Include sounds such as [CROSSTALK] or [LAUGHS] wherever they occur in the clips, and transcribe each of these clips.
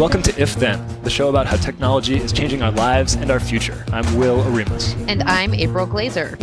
Welcome to If Then, the show about how technology is changing our lives and our future. I'm Will Oremus. And I'm April Glaser.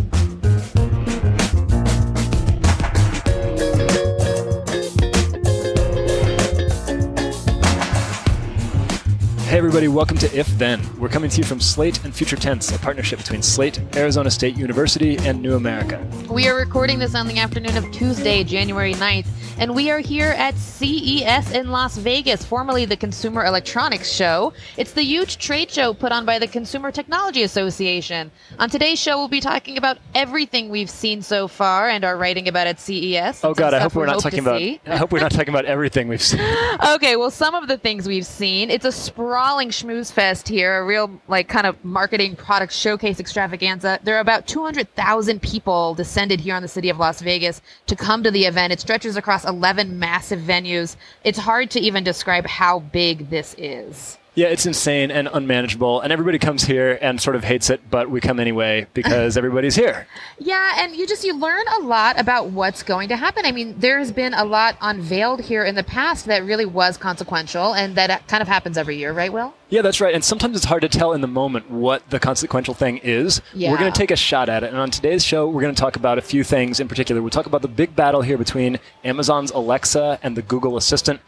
Hey, everybody, welcome to If Then. We're coming to you from Slate and Future Tense, a partnership between Slate, Arizona State University, and New America. We are recording this on the afternoon of Tuesday, January 9th, and we are here at CES in Las Vegas, formerly the Consumer Electronics Show. It's the huge trade show put on by the Consumer Technology Association. On today's show, we'll be talking about everything we've seen so far and are writing about at CES. Oh God, I hope we're not talking about. See. I hope we're not talking about [LAUGHS] everything we've seen. okay, well, some of the things we've seen. It's a sprawling schmooze fest here, a real like kind of marketing product showcase extravaganza. There are about 200,000 people descended here on the city of Las Vegas to come to the event. It stretches across 11 massive venues. It's hard to even describe how big this is. Yeah, it's insane and unmanageable, and everybody comes here and sort of hates it, but we come anyway because [LAUGHS] everybody's here. Yeah, and you just you learn a lot about what's going to happen. I mean, there's been a lot unveiled here in the past that really was consequential, and that uh, kind of happens every year, right, Will? Yeah, that's right. And sometimes it's hard to tell in the moment what the consequential thing is. Yeah. We're going to take a shot at it, and on today's show, we're going to talk about a few things in particular. We'll talk about the big battle here between Amazon's Alexa and the Google Assistant.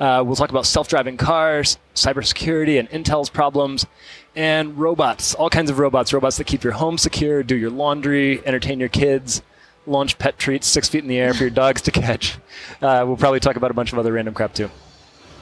Uh, we'll talk about self driving cars, cybersecurity, and Intel's problems, and robots. All kinds of robots. Robots that keep your home secure, do your laundry, entertain your kids, launch pet treats six feet in the air for your dogs to catch. Uh, we'll probably talk about a bunch of other random crap too.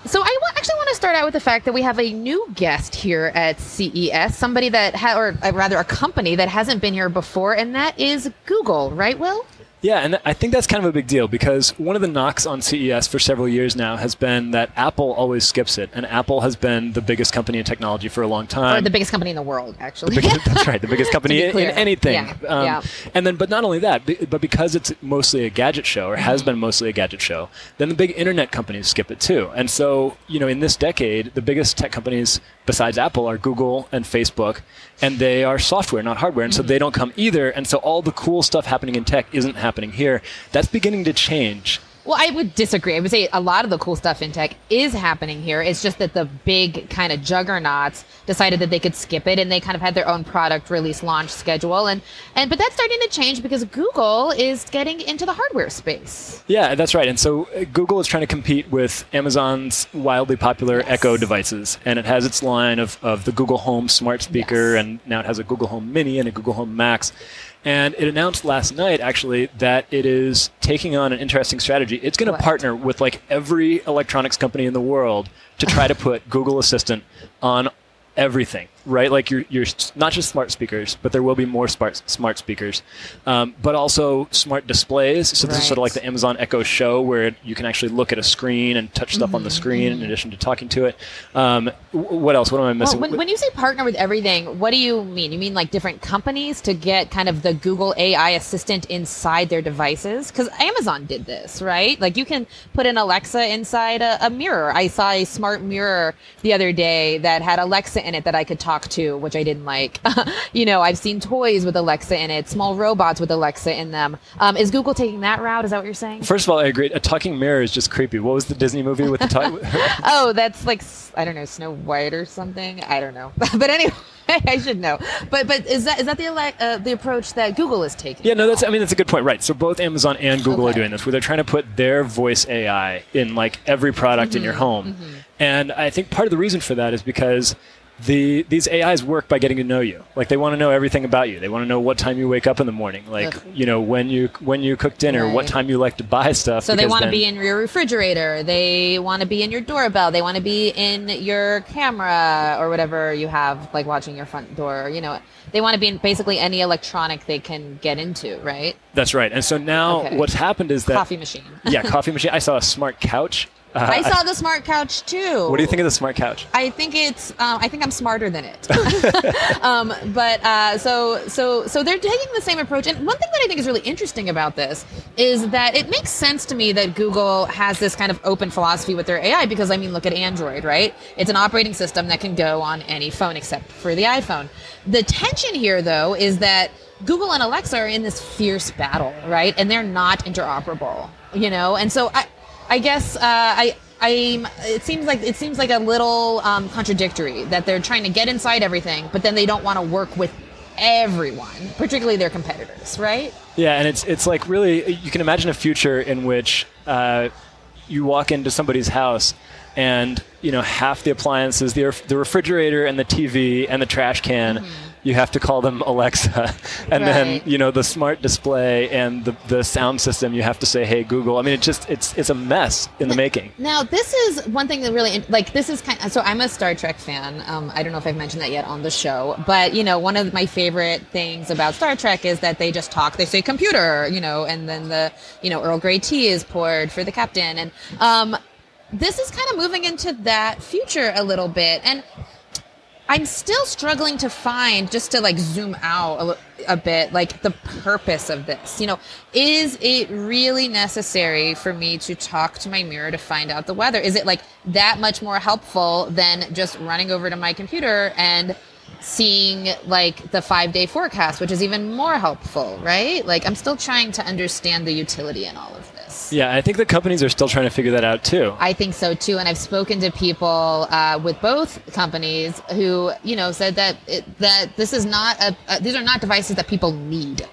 So I actually want to start out with the fact that we have a new guest here at CES, somebody that, ha- or uh, rather, a company that hasn't been here before, and that is Google, right, Will? Yeah, and I think that's kind of a big deal because one of the knocks on CES for several years now has been that Apple always skips it, and Apple has been the biggest company in technology for a long time. Or the biggest company in the world, actually. Biggest, [LAUGHS] that's right, the biggest company in, in, anything. Yeah. Um, yeah. And then, but not only that, but because it's mostly a gadget show, or has been mostly a gadget show, then the big internet companies skip it too. And so, you know, in this decade, the biggest tech companies besides Apple are Google and Facebook, and they are software, not hardware, and so mm-hmm. they don't come either. And so all the cool stuff happening in tech isn't happening here. That's beginning to change. Well, I would disagree. I would say a lot of the cool stuff in tech is happening here. It's just that the big kind of juggernauts decided that they could skip it and they kind of had their own product release launch schedule and and but that's starting to change because Google is getting into the hardware space. Yeah, that's right. And so uh, Google is trying to compete with Amazon's wildly popular yes. Echo devices and it has its line of, of the Google Home smart speaker yes. and now it has a Google Home Mini and a Google Home Max. And it announced last night, actually, that it is taking on an interesting strategy. It's going to partner with like every electronics company in the world to try to [LAUGHS] put Google Assistant on everything right? Like you're, you're not just smart speakers, but there will be more smart smart speakers, um, but also smart displays. So this right. is sort of like the Amazon Echo Show, where you can actually look at a screen and touch stuff mm-hmm. on the mm-hmm. screen in addition to talking to it. Um, what else? What am I missing? Well, when, when, you say partner with everything, what do you mean? You mean like different companies to get kind of the Google AI assistant inside their devices? Because Amazon did this, right? Like you can put an Alexa inside a, a mirror. I saw a smart mirror the other day that had Alexa in it that I could talk to, which I didn't like. [LAUGHS] you know, I've seen toys with Alexa in it, small robots with Alexa in them. Um, is Google taking that route? Is that what you're saying? First of all, I agree. A talking mirror is just creepy. What was the Disney movie with the talk? [LAUGHS] oh, that's like I don't know, Snow White or something. I don't know. [LAUGHS] but anyway. I should know, but but is that is that the uh, the approach that Google is taking? Yeah, no, that's I mean that's a good point, right? So both Amazon and Google okay. are doing this, where they're trying to put their voice AI in like every product mm-hmm. in your mm-hmm. home, mm-hmm. and I think part of the reason for that is because the these AIs work by getting to know you. Like they want to know everything about you. They want to know what time you wake up in the morning. Like Ugh. you know when you when you cook dinner, what time you like to buy stuff. So they want to be in your refrigerator. They want to be in your doorbell. They want to be in your camera or whatever you have, like watching your front door. You know, they want to be in basically any electronic they can get into, right? That's right. And so now Okay. what's happened is that Coffee machine. yeah, [LAUGHS] coffee machine. I saw a smart couch. [LAUGHS] I saw the smart couch too. What do you think of the smart couch? I think it's. Um, I think I'm smarter than it. [LAUGHS] [LAUGHS] um, but uh, so so so they're taking the same approach. And one thing that I think is really interesting about this is that it makes sense to me that Google has this kind of open philosophy with their AI because I mean, look at Android, right? It's an operating system that can go on any phone except for the iPhone. The tension here, though, is that Google and Alexa are in this fierce battle, right? And they're not interoperable, you know. And so I. I guess uh, I. I'm, it seems like it seems like a little um, contradictory that they're trying to get inside everything, but then they don't want to work with everyone, particularly their competitors, right? Yeah, and it's it's like really you can imagine a future in which uh, you walk into somebody's house and you know half the appliances, the ref- the refrigerator and the TV and the trash can. You have to call them Alexa, [LAUGHS] and then Mm-hmm. You know the smart display and the, the sound system. You have to say, "Hey Google." I mean, it just it's it's a mess in the making. Now, this is one thing that really like this is kind. of, so I'm a Star Trek fan. Um, I don't know if I've mentioned that yet on the show, but you know, one of my favorite things about Star Trek is that they just talk. They say computer, you know, and then the you know Earl Grey tea is poured for the captain, and um, this is kind of moving into that future a little bit, and I'm still struggling to find just to like zoom out a, a bit like the purpose of this. You know, is it really necessary for me to talk to my mirror to find out the weather? Is it like that much more helpful than just running over to my computer and seeing like the 5-day forecast, which is even more helpful, right? Like I'm still trying to understand the utility in all of Yeah, I think the companies are still trying to figure that out too. I think so too, and I've spoken to people uh, with both companies who, you know, said that it, that this is not a, uh, these are not devices that people need,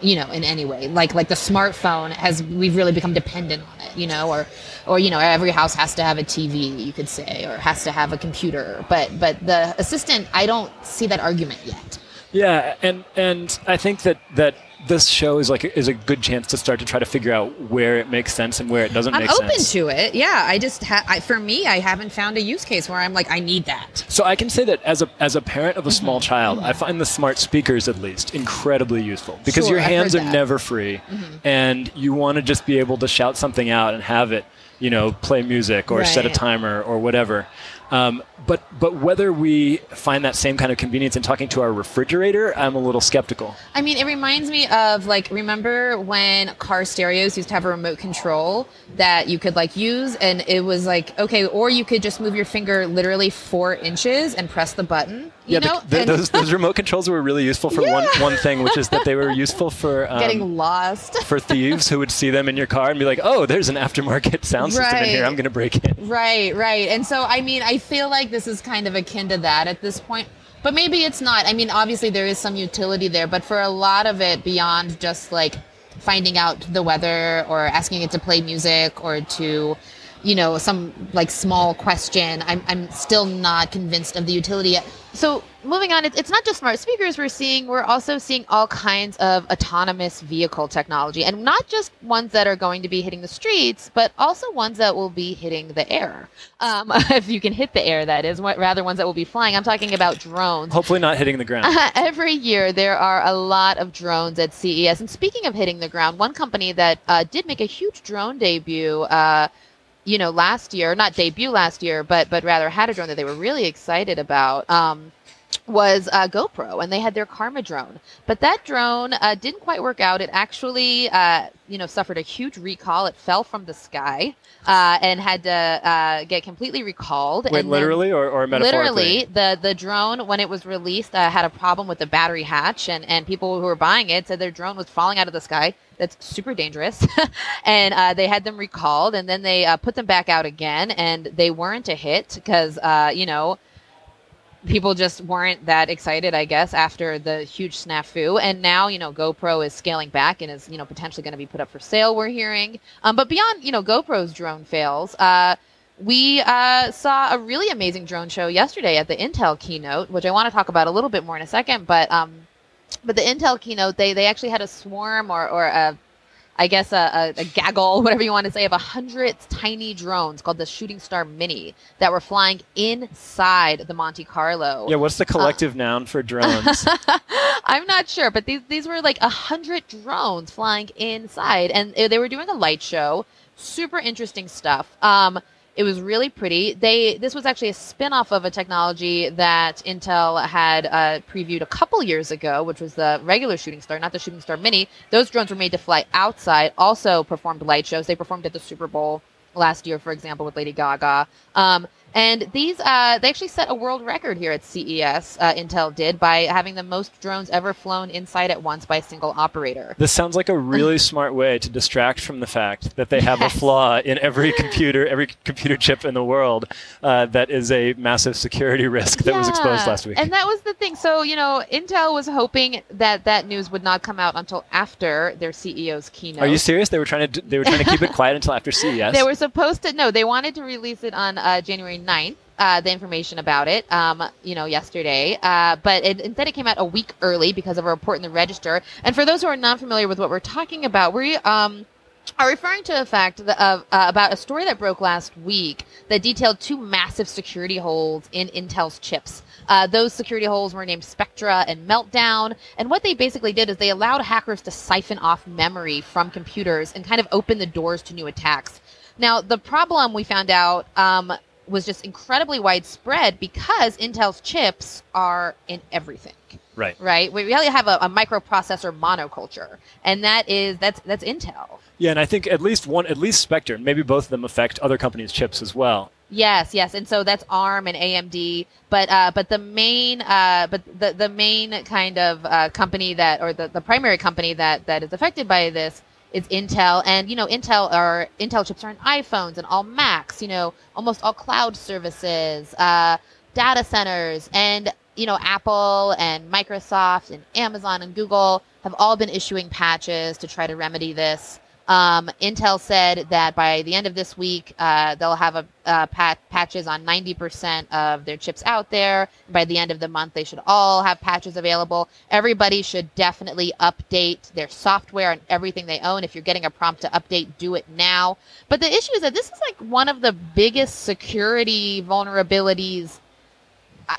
you know, in any way. Like like the smartphone has we've really become dependent on it, you know, or or you know every house has to have a TV, you could say, or has to have a computer. But but the assistant, I don't see that argument yet. Yeah, and and I think that that this show is like is a good chance to start to try to figure out where it makes sense and where it doesn't I'm make open sense. to it. Yeah, I just ha- I, for me, I haven't found a use case where I'm like I need that. So I can say that as a as a parent of a Mm-hmm. small child, I find the smart speakers at least incredibly useful because Sure, your hands are that. never free, and you want to just be able to shout something out and have it, you know, play music or set a timer or whatever. Um, but but whether we find that same kind of convenience in talking to our refrigerator, I'm a little skeptical. I mean, it reminds me of like, remember when car stereos used to have a remote control that you could like use, and it was like okay, or you could just move your finger literally four inches and press the button. You yeah, know, the, the, those those remote controls were really useful for one Yeah. one thing, which is that they were useful for um, getting lost. for thieves who would see them in your car and be like, "Oh, there's an aftermarket sound system in here. I'm going to break in." Right, right. And so, I mean, I feel like this is kind of akin to that at this point. But maybe it's not. I mean, obviously, there is some utility there, but for a lot of it, beyond just like finding out the weather or asking it to play music or to, you know, some like small question, I'm, I'm still not convinced of the utility yet. So, moving on, it's, it's not just smart speakers we're seeing, we're also seeing all kinds of autonomous vehicle technology, and not just ones that are going to be hitting the streets, but also ones that will be hitting the air. Um, [LAUGHS] if you can hit the air, that is, rather ones that will be flying. I'm talking about drones. Hopefully, not hitting the ground. [LAUGHS] Every year, there are a lot of drones at CES. And speaking of hitting the ground, one company that uh, did make a huge drone debut, uh, you know, last year, not debut last year, but but rather had a drone that they were really excited about. Um, was uh, GoPro, and they had their Karma drone. But that drone uh, didn't quite work out. It actually, uh, you know, suffered a huge recall. It fell from the sky uh, and had to uh, get completely recalled. Wait, literally or, or metaphorically? Literally, the the drone when it was released uh, had a problem with the battery hatch, and and people who were buying it said their drone was falling out of the sky. That's super dangerous, [LAUGHS] and uh, they had them recalled, and then they uh, put them back out again, and they weren't a hit because uh, you know people just weren't that excited, I guess, after the huge snafu. And now, you know, GoPro is scaling back and is, you know, potentially going to be put up for sale, we're hearing. Um, but beyond, you know, GoPro's drone fails, uh, we uh, saw a really amazing drone show yesterday at the Intel keynote, which I want to talk about a little bit more in a second. But um, but the Intel keynote, they they actually had a swarm or or a I guess a, a, a, gaggle, [LAUGHS] whatever you want to say, of a hundred tiny drones called the Shooting Star Mini that were flying inside the Monte Carlo. Yeah, what's the collective uh, noun for [LAUGHS] drones? I'm not sure, but these these were like a hundred drones flying inside, and they were doing a light show. Super interesting stuff. Um, it was really pretty. They this was actually a spin-off of a technology that Intel had uh, previewed a couple years ago, which was the regular Shooting Star, not the Shooting Star Mini. Those drones were made to fly outside. Also performed light shows. They performed at the Super Bowl last year, for example, with Lady Gaga. Um, and these, uh, they actually set a world record here at CES, uh, Intel did, by having the most drones ever flown inside at once by a single operator. This sounds like a really smart way to distract from the fact that they have yes. a flaw in every computer, every computer chip in the world uh, that is a massive security risk that yeah. was exposed last week. And that was the thing. So, you know, Intel was hoping that that news would not come out until after their CEO's keynote. Are you serious? They were trying to, they were trying to keep it [LAUGHS] quiet until after CES? They were supposed to, no, they wanted to release it on uh, January 9th. Uh, the information about it, um, you know, yesterday. Uh, but it, instead, it came out a week early because of a report in the Register. And for those who are not familiar with what we're talking about, we um, are referring to a fact uh, about a story that broke last week that detailed two massive security holes in Intel's chips. Uh, those security holes were named Spectre and Meltdown. And what they basically did is they allowed hackers to siphon off memory from computers and kind of open the doors to new attacks. Now, the problem we found out um, was just incredibly widespread because Intel's chips are in everything. Right. Right. We really have a, a microprocessor monoculture, and that is that's that's Intel. Yeah, and I think at least one, at least Spectre, maybe both of them affect other companies' chips as well. Yes, yes, and so that's ARM and AMD, but uh, but the main uh, but the the main kind of uh, company that or the, the primary company that that is affected by this is Intel, and you know Intel are Intel chips are in iPhones and all Macs. You know, almost all cloud services, uh, data centers, and you know Apple and Microsoft and Amazon and Google have all been issuing patches to try to remedy this. Um, Intel said that by the end of this week, uh, they'll have a, uh, pat- patches on 90% of their chips out there. By the end of the month, they should all have patches available. Everybody should definitely update their software and everything they own. If you're getting a prompt to update, do it now. But the issue is that this is like one of the biggest security vulnerabilities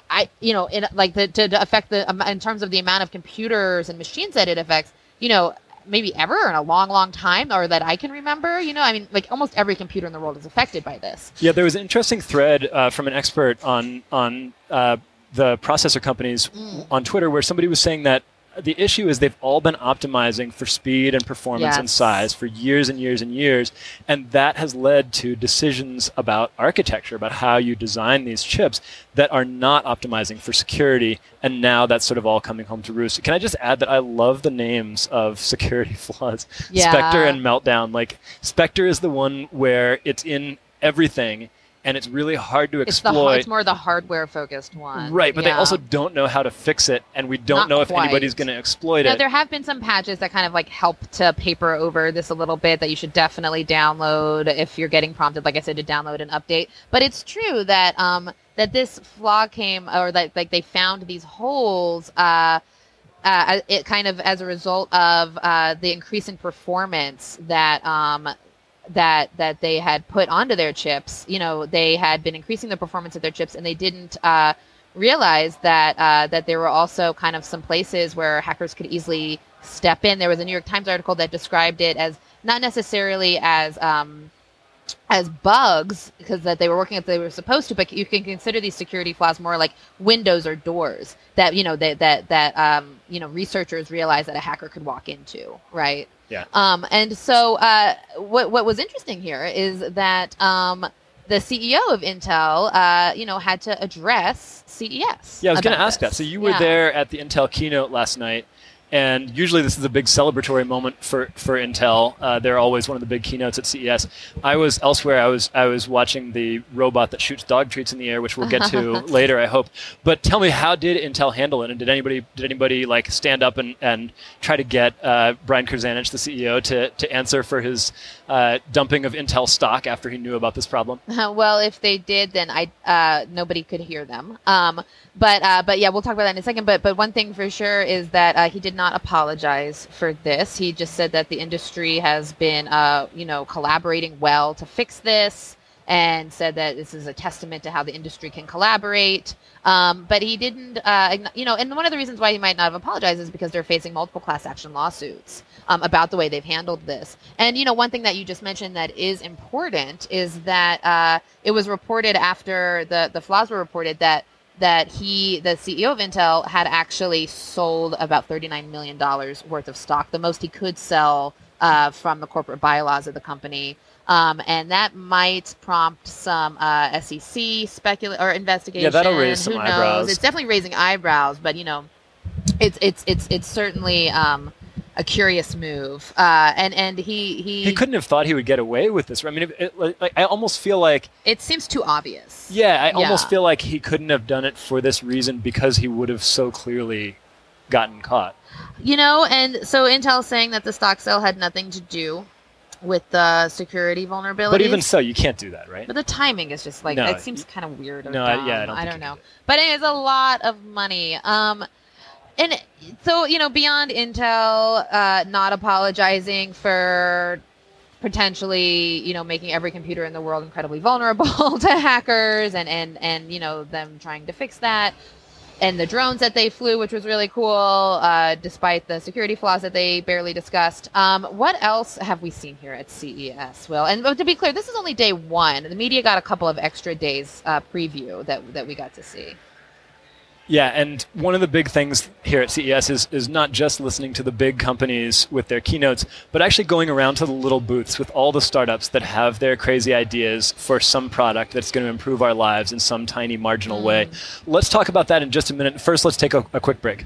I, you know, in like the, to, to affect the in terms of the amount of computers and machines that it affects. You know, maybe ever in a long, long time, or that I can remember. You know, I mean, like almost every computer in the world is affected by this. Yeah, there was an interesting thread uh, from an expert on on uh, the processor companies mm. on Twitter where somebody was saying that the issue is they've all been optimizing for speed and performance yes. and size for years and years and years. And that has led to decisions about architecture, about how you design these chips that are not optimizing for security. And now that's sort of all coming home to roost. Can I just add that I love the names of [LAUGHS] security flaws? Yeah. Spectre and Meltdown. Like, Spectre is the one where it's in everything and it's really hard to exploit. It's, the, it's more the hardware focused one. Right, but yeah. they also don't know how to fix it, and we don't Not know if anybody's going to exploit now, it. There have been some patches that kind of like help to paper over this a little bit that you should definitely download if you're getting prompted, like I said, to download an update. But it's true that um, that this flaw came, or that like they found these holes. Uh, uh, it kind of as a result of uh, the increase in performance that um, that that they had put onto their chips. You know, they had been increasing the performance of their chips, and they didn't uh, realize that uh, that there were also kind of some places where hackers could easily step in. There was a New York Times article that described it as not necessarily as um, as bugs because that they were working as they were supposed to, but you can consider these security flaws more like windows or doors that you know that that that um, you know researchers realize that a hacker could walk into, right? Yeah. Um, and so uh, what what was interesting here is that um, the CEO of Intel, uh, you know, had to address CES. Yeah, I was going to ask that. So you were yeah. there at the Intel keynote last night. And usually this is a big celebratory moment for, for Intel. Uh, they're always one of the big keynotes at CES. I was elsewhere. I was I was watching the robot that shoots dog treats in the air, which we'll get to [LAUGHS] later, I hope. But tell me, how did Intel handle it? And did anybody did anybody like stand up and, and try to get uh, Brian Krzanich, the CEO, to, to answer for his uh, dumping of Intel stock after he knew about this problem? [LAUGHS] well, if they did, then I uh, nobody could hear them. Um, but uh, but yeah, we'll talk about that in a second. But but one thing for sure is that uh, he did not apologize for this. He just said that the industry has been uh, you know collaborating well to fix this, and said that this is a testament to how the industry can collaborate. Um, but he didn't, uh, you know, and one of the reasons why he might not have apologized is because they're facing multiple class action lawsuits um, about the way they've handled this. And you know, one thing that you just mentioned that is important is that uh, it was reported after the the flaws were reported that that he, the CEO of Intel, had actually sold about $39 million worth of stock, the most he could sell uh, from the corporate bylaws of the company. Um, and that might prompt some uh, SEC specula- or investigation. Yeah, that'll raise Who some knows? eyebrows. It's definitely raising eyebrows, but you know, it's it's it's it's certainly um, a curious move. Uh, and and he he He couldn't have thought he would get away with this. I mean, it, it, like, I almost feel like it seems too obvious. Yeah, I almost feel like he couldn't have done it for this reason because he would have so clearly gotten caught. You know, and so Intel saying that the stock sale had nothing to do with the security vulnerability. But even so, you can't do that, right? But the timing is just like No, it seems kind of weird. Or no, dumb. yeah, I don't I don't know. But it is a lot of money. Um, and so you know, beyond Intel uh, not apologizing for potentially you know making every computer in the world incredibly vulnerable [LAUGHS] to hackers and and and you know them trying to fix that. And the drones that they flew which was really cool uh, despite the security flaws that they barely discussed. Um, what else have we seen here at ces will? And to be clear this is only day one. The media got a couple of extra days uh, preview that that we got to see Yeah, and one of the big things here at CES is, is not just listening to the big companies with their keynotes, but actually going around to the little booths with all the startups that have their crazy ideas for some product that's going to improve our lives in some tiny marginal way. Mm. Let's talk about that in just a minute. First, let's take a, a quick break.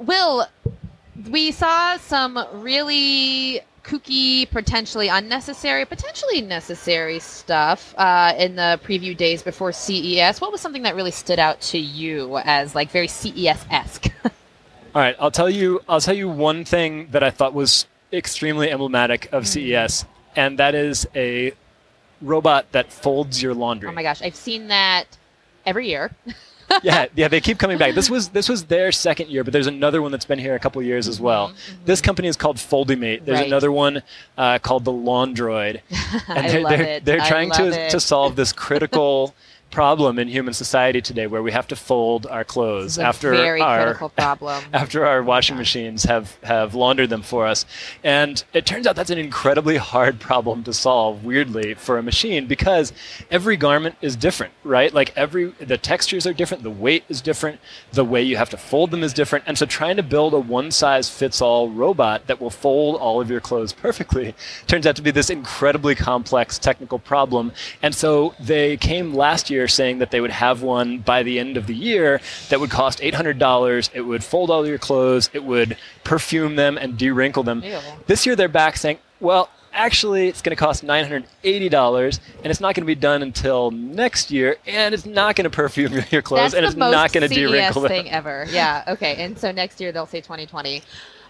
Will, we saw some really kooky, potentially unnecessary, potentially necessary stuff uh, in the preview days before CES. What was something that really stood out to you as like very CES esque? [LAUGHS] All right, I'll tell you. I'll tell you one thing that I thought was extremely emblematic of CES, and that is a robot that folds your laundry. oh my gosh, I've seen that every year. [LAUGHS] [LAUGHS] yeah, yeah, they keep coming back. This was this was their second year, but there's another one that's been here a couple years as well. This company is called Foldimate. There's Right. another one uh, called the Laundroid, [LAUGHS] and I they're love they're, it. they're trying to it. to solve this critical [LAUGHS] problem in human society today, where we have to fold our clothes after our [LAUGHS] after our washing machines have, have laundered them for us. And it turns out that's an incredibly hard problem to solve, weirdly, for a machine because every garment is different, right? Like every the textures are different, the weight is different, the way you have to fold them is different. And so trying to build a one size fits all robot that will fold all of your clothes perfectly turns out to be this incredibly complex technical problem. And so they came last year saying that they would have one by the end of the year that would cost $800. It would fold all your clothes, it would perfume them and de-wrinkle them. Ew. This year they're back saying, well, actually, it's going to cost $980, and it's not going to be done until next year, and it's not going to perfume your clothes, That's and it's not going to de-wrinkle them. thing ever. Yeah. Okay. And so next year they'll say 2020.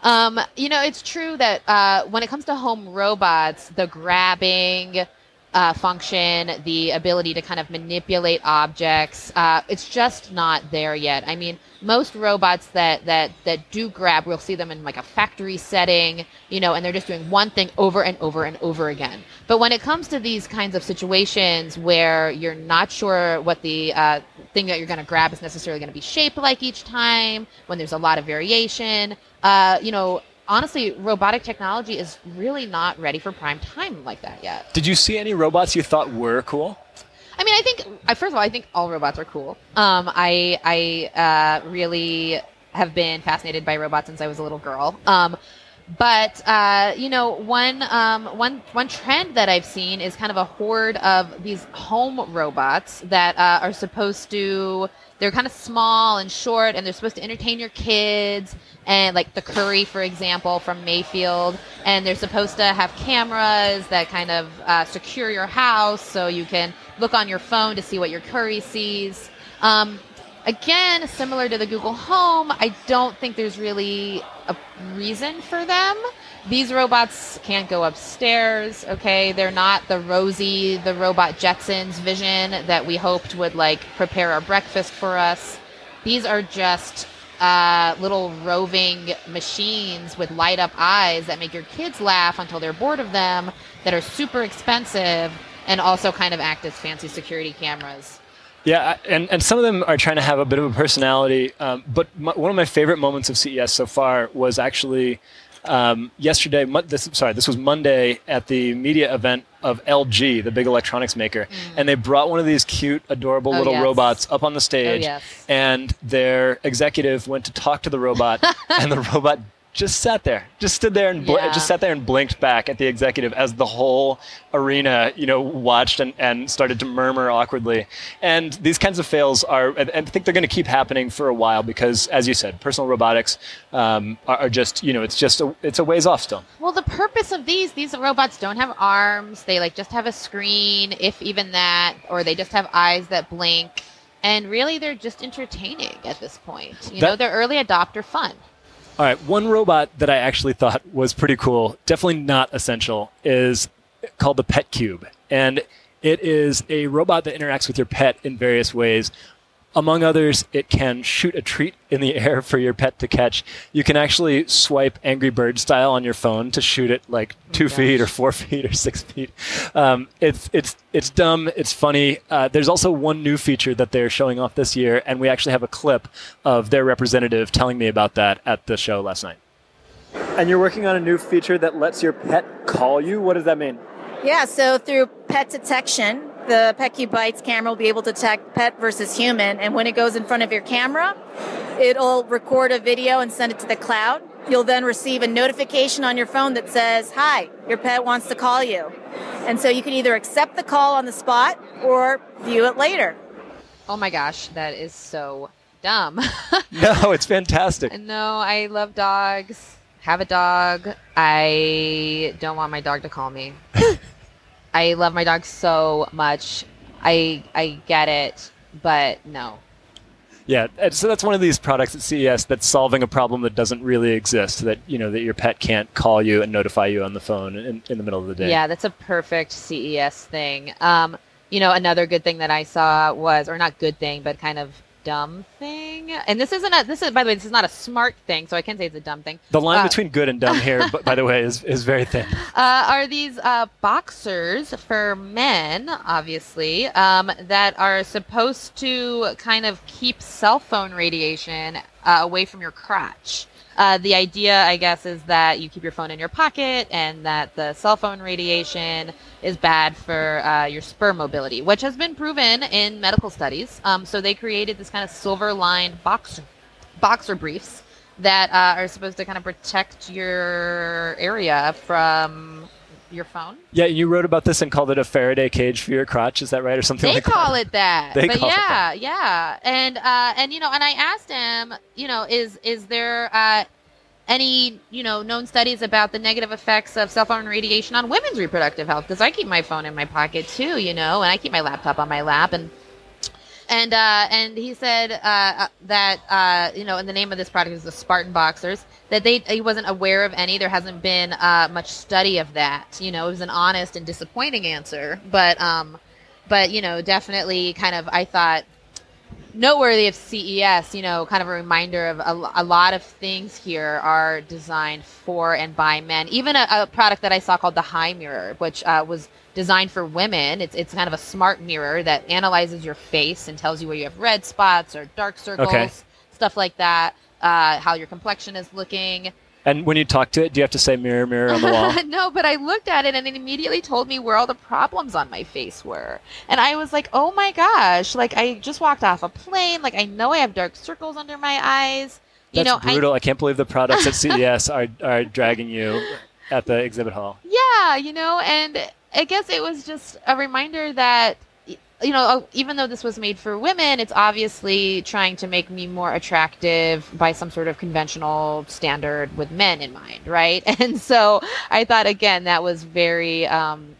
Um, you know, it's true that uh, when it comes to home robots, the grabbing uh, function, the ability to kind of manipulate objects, uh, it's just not there yet. I mean, most robots that that that do grab, we'll see them in like a factory setting, you know, and they're just doing one thing over and over and over again. But when it comes to these kinds of situations where you're not sure what the uh, thing that you're going to grab is necessarily going to be shaped like each time, when there's a lot of variation, uh, you know, honestly, robotic technology is really not ready for prime time like that yet. Did you see any robots you thought were cool? I mean, I think first of all, I think all robots are cool. Um, I I uh, really have been fascinated by robots since I was a little girl. Um, but uh, you know, one um, one one trend that I've seen is kind of a horde of these home robots that uh, are supposed to. They're kind of small and short, and they're supposed to entertain your kids. And like the Kuri, for example, from Mayfield, and they're supposed to have cameras that kind of uh, secure your house, so you can look on your phone to see what your Kuri sees. Um, again, similar to the Google Home, I don't think there's really a reason for them. These robots can't go upstairs, okay? They're not the Rosie, the robot Jetsons vision that we hoped would like prepare our breakfast for us. These are just uh, little roving machines with light up eyes that make your kids laugh until they're bored of them, that are super expensive, and also kind of act as fancy security cameras. Yeah, and, and some of them are trying to have a bit of a personality. Um, but my, one of my favorite moments of CES so far was actually um, yesterday. Mo- this, sorry, this was Monday at the media event of LG, the big electronics maker, and they brought one of these cute, adorable Mm. Oh, little yes. robots up on the stage, yes. and their executive went to talk to the robot, [LAUGHS] and the robot just sat there, just stood there and bl- Yeah. just sat there and blinked back at the executive as the whole arena, you know, watched and, and started to murmur awkwardly. And these kinds of fails are, I think they're going to keep happening for a while because, as you said, personal robotics um, are, are just, you know, it's just a, it's a ways off still. Well, the purpose of these these robots don't have arms. They like just have a screen, if even that, or they just have eyes that blink. And really, they're just entertaining at this point. You know, they're early adopter fun. All right, one robot that I actually thought was pretty cool, definitely not essential, is called the Petcube. And it is a robot that interacts with your pet in various ways. Among others, it can shoot a treat in the [LAUGHS] air for your pet to catch. You can actually swipe Angry Bird style on your phone to shoot it like two feet or four [LAUGHS] feet or six feet. Um, it's it's it's dumb. It's funny. Uh, there's also one new feature that they're showing off this year, and we actually have a clip of their representative telling me about that at the show last night. And you're working on a new feature that lets your pet call you. What does that mean? Yeah, so through pet detection, the Petcube Bites camera will be able to detect pet versus human, and when it goes in front of your camera, it'll record a video and send it to the cloud. You'll then receive a notification on your phone that says, Hi, your pet wants to call you. And so you can either accept the call on the spot or view it later. Oh my gosh, that is so dumb. [LAUGHS] No, it's fantastic. no, I love dogs. Have a dog. I don't want my dog to call me. [LAUGHS] I love my dog so much. I I get it, but no. Yeah, so that's one of these products at CES that's solving a problem that doesn't really exist. That you know that your pet can't call you and notify you on the phone in, in the middle of the day. Yeah, that's a perfect CES thing. Um, you know, another good thing that I saw was, or not good thing, but kind of dumb thing. And this isn't a. This is, by the way, this is not a smart thing, so I can't say it's a dumb thing. The line Uh, between good and dumb here, [LAUGHS] b- by the way, is, is very thin. uh, are these uh, boxers for men, obviously, um, that are supposed to kind of keep cell phone radiation uh, away from your crotch. Uh, the idea, I guess, is that you keep your phone in your pocket and that the cell phone radiation is bad for uh, your sperm mobility, which has been proven in medical studies. Um, so they created this kind of silver lined boxer, boxer briefs that uh, are supposed to kind of protect your area from your phone. Yeah, you wrote about this and called it a Faraday cage for your crotch. Is that right, or something They like call that? it that. [LAUGHS] They but call it that. yeah, yeah. And uh and you know, and I asked him, you know, is is there uh any you know known studies about the negative effects of cell phone radiation on women's reproductive health because I keep my phone in my pocket too, you know, and I keep my laptop on my lap and and uh, and he said uh, that uh, you know, in the name of this product is the Spartan Boxers. That they he wasn't aware of any. There hasn't been uh, much study of that. You know, it was an honest and disappointing answer, but um, but you know, definitely kind of I thought noteworthy of CES. You know, kind of a reminder of a, a lot of things here are designed for and by men. Even a, a product that I saw called the HiMirror, which uh, was designed for women. It's it's kind of a smart mirror that analyzes your face and tells you where you have red spots or dark circles, Okay. stuff like that. Uh, how your complexion is looking. And when you talk to it, do you have to say mirror, mirror on the wall? [LAUGHS] no, but I looked at it and it immediately told me where all the problems on my face were. And I was like, oh my gosh, like I just walked off a plane. Like I know I have dark circles under my eyes. You That's know, I, brutal. I, can't believe the products at [LAUGHS] CES are, are dragging you at the exhibit hall. Yeah, you know, and I guess it was just a reminder that you know, uh, even though this was made for women, it's obviously trying to make me more attractive by some sort of conventional standard with men in mind, right? [LAUGHS] And so I thought again that was very um,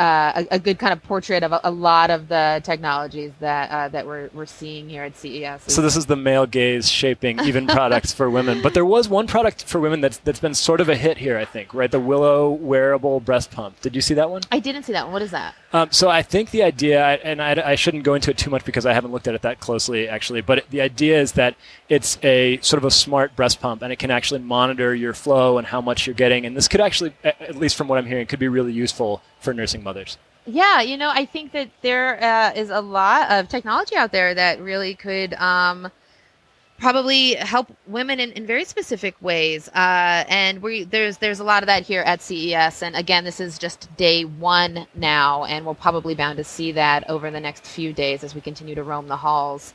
uh, a, a good kind of portrait of a, a lot of the technologies that uh, that we're we're seeing here at CES. So this is the male gaze shaping [LAUGHS] even products for women. But there was one product for women that's that's been sort of a hit here, I think, right? The Willow wearable breast pump. Did you see that one? I didn't see that one. What is that? Um, so I think the idea, and I, I shouldn't go into it too much because I haven't looked at it that closely, actually. But the idea is that it's a sort of a smart breast pump, and it can actually monitor your flow and how much you're getting. And this could actually, at least from what I'm hearing, could be really useful for nursing mothers. Yeah, you know, I think that there uh, is a lot of technology out there that really could um, probably help women in, in very specific ways. Uh, and we there's there's a lot of that here at CES. And again, this is just day one now, and we're probably bound to see that over the next few days as we continue to roam the halls.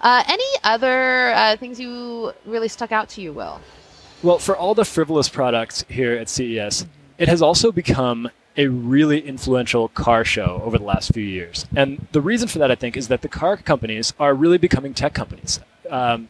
Uh, any other uh, things you really stuck out to you, Will? Well, for all the frivolous products here at CES, it has also become a really influential car show over the last few years. And the reason for that, I think, is that the car companies are really becoming tech companies. Um,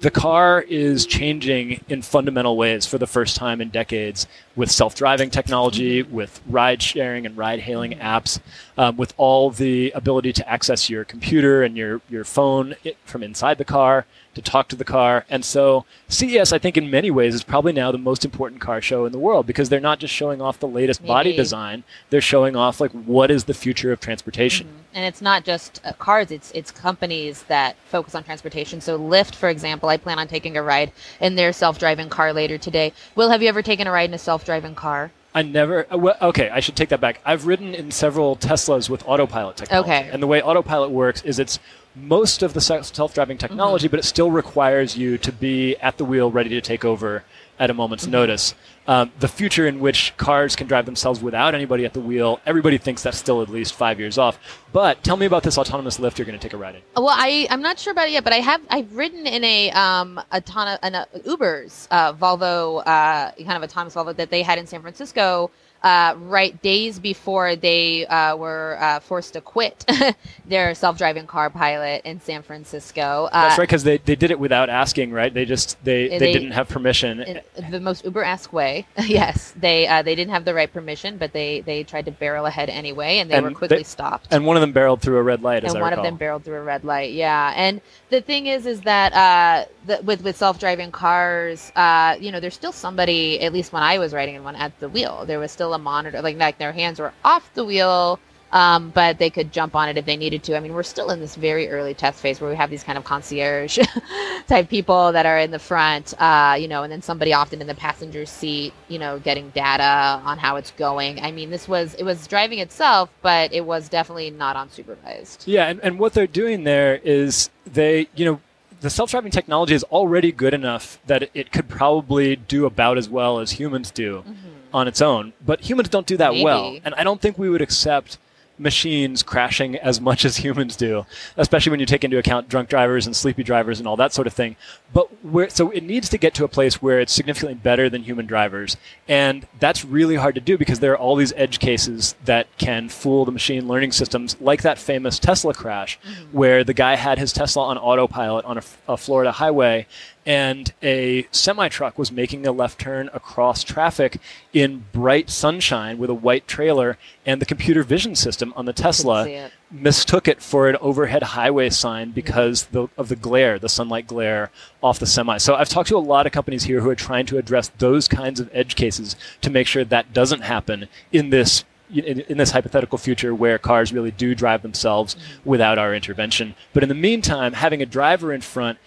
the car is changing in fundamental ways for the first time in decades with self driving technology, with ride sharing and ride hailing apps, um, with all the ability to access your computer and your, your phone from inside the car, to talk to the car. And so CES, I think, in many ways, is probably now the most important car show in the world because they're not just showing off the latest body design, they're showing off like what is the future of transportation. and it's not just uh, cars it's it's companies that focus on transportation. So lyft for example i plan on taking a ride in their self-driving car later today. Will have you ever taken a ride in a self-driving car I never. uh, Well, okay, I should take that back. I've ridden in several Teslas with autopilot technology. Okay. And the way autopilot works is it's most of the self-driving technology, Mm-hmm. but it still requires you to be at the wheel, ready to take over at a moment's Mm-hmm. notice. Um, the future in which cars can drive themselves without anybody at the wheel, everybody thinks that's still at least five years off. But tell me about this autonomous Lyft you're going to take a ride in. well i i'm not sure about it yet but i have i've ridden in a um of an uh, uber's uh volvo uh kind of autonomous volvo that they had in san francisco uh, right days before they uh, were uh, forced to quit [LAUGHS] their self-driving car pilot in San Francisco. Uh, That's right, because they, they did it without asking, right? They just they, they, they- didn't have permission. in the most Uber-esque way. [LAUGHS] yes, they uh, they didn't have the right permission, but they they tried to barrel ahead anyway, and they And were quickly they- stopped. and one of them barreled through a red light, as and one recall. of them barreled through a red light. Yeah, and the thing is, is that uh, the, with with self-driving cars, uh, you know, there's still somebody. At least when I was riding in one at the wheel, there was still a monitor. Like like their hands were off the wheel. Um, but they could jump on it if they needed to. I mean, we're still in this very early test phase where we have these kind of concierge [LAUGHS] type people that are in the front, uh, you know, and then somebody often in the passenger seat, you know, getting data on how it's going. I mean, this was it was driving itself, but it was definitely not unsupervised. Yeah, and, and what they're doing there is they, you know, the self-driving technology is already good enough that it- it could probably do about as well as humans do on its own. But humans don't do that well, and I don't think we would accept machines crashing as much as [LAUGHS] humans do, especially when you take into account drunk drivers and sleepy drivers and all that sort of thing. But where, so it needs to get to a place where it's significantly better than human drivers, and that's really hard to do because there are all these edge cases that can fool the machine learning systems, like that famous Tesla crash, mm-hmm. where the guy had his Tesla on autopilot on a, a Florida highway, and a semi truck was making a left turn across traffic in bright sunshine with a white trailer, and the computer vision system on the Tesla it. mistook it for an overhead highway sign mm-hmm. because the, of the glare, the sunlight glare off the semi. So I've talked to a lot of companies here who are trying to address those kinds of edge cases to make sure that doesn't happen in this in, in this hypothetical future where cars really do drive themselves mm-hmm. without our intervention. But in the meantime, having a driver in front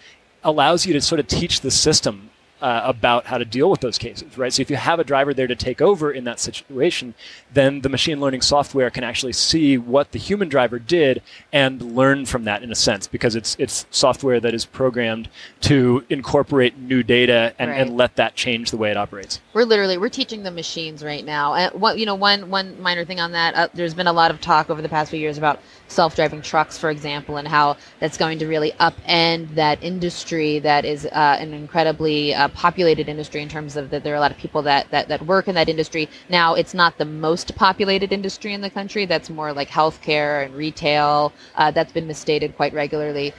allows you to sort of teach the system uh, about how to deal with those cases, right? So if you have a driver there to take over in that situation, then the machine learning software can actually see what the human driver did and learn from that in a sense, because it's it's software that is programmed to incorporate new data and, Right. and let that change the way it operates. We're literally we're teaching the machines right now. And what you know, one one minor thing on that, uh, there's been a lot of talk over the past few years about self-driving trucks, for example, and how that's going to really upend that industry that is uh, an incredibly uh, populated industry in terms of that there are a lot of people that, that that work in that industry. Now, it's not the most populated industry in the country. That's more like healthcare and retail. Uh, that's been misstated quite regularly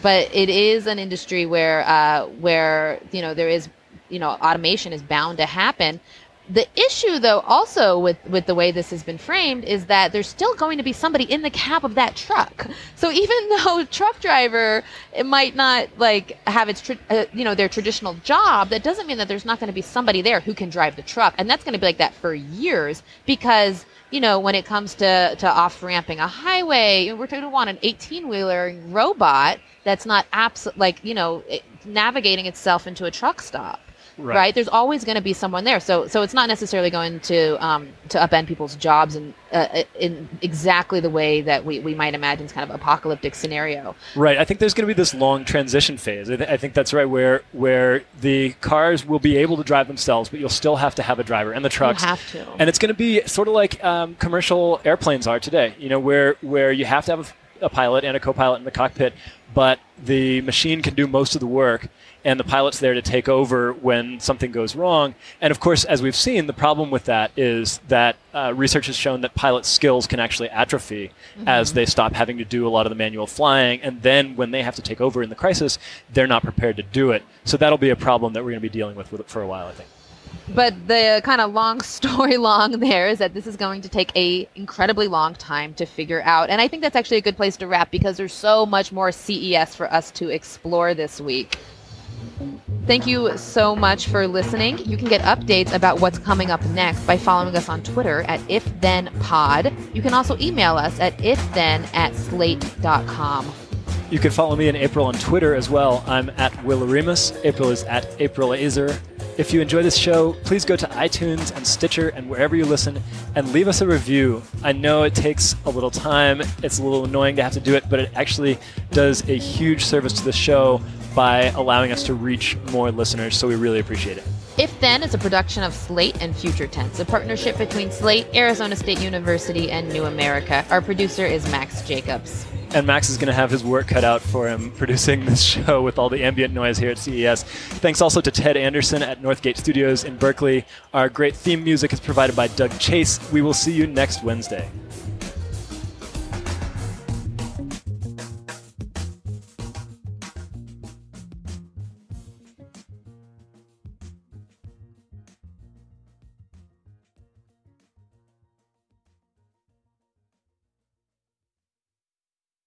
but it is an industry where uh, where you know there is you know automation is bound to happen. The issue, though, also with with the way this has been framed, is that there's still going to be somebody in the cab of that truck. So [LAUGHS] even though truck driver it might not like have its tra- uh, you know their traditional job, that doesn't mean that there's not going to be somebody there who can drive the truck, and that's going to be like that for years because you know, when it comes to, to off ramping a highway, we're going to want an 18 wheeler robot that's not abs- like, you know, it, navigating itself into a truck stop. Right. Right. There's always going to be someone there. So, so it's not necessarily going to, um, to upend people's jobs in, uh, in exactly the way that we, we might imagine is kind of apocalyptic scenario. Right. I think there's going to be this long transition phase. I, th- I think that's right, where where the cars will be able to drive themselves, but you'll still have to have a driver, and the trucks have to. And it's going to be sort of like um, commercial airplanes are today. You know, where where you have to have a, a pilot and a co-pilot in the cockpit, but the machine can do most of the work. And the pilot's there to take over when something goes wrong. And of course, as we've seen, the problem with that is that uh, research has shown that pilot skills can actually atrophy as they stop having to do a lot of the manual flying. And then when they have to take over in the crisis, they're not prepared to do it. So that'll be a problem that we're going to be dealing with, with for a while, I think. But the kind of long [LAUGHS] story long there is that this is going to take a incredibly long time to figure out and i think that's actually a good place to wrap because there's so much more ces for us to explore this week Thank you so much for listening. You can get updates about what's coming up next by following us on Twitter at IfThenPod. You can also email us at ifthen at slate.com. You can follow me in April on Twitter as well. I'm at WillOremus. April is at Aprilaser. If you enjoy this show, please go to iTunes and Stitcher and wherever you listen and leave us a review. I know it takes a little time, it's a little annoying to have to do it, but it actually does a huge service to the show by allowing us to reach more listeners, so we really appreciate it. If Then is a production of Slate and Future Tense, a partnership between Slate, Arizona State University, and New America. Our producer is Max Jacobs. And Max is going to have his work cut out for him producing this [LAUGHS] show with all the ambient noise here at CES. Thanks also to Ted Anderson at Northgate Studios in Berkeley. Our great theme music is provided by Doug Chase. We will see you next Wednesday.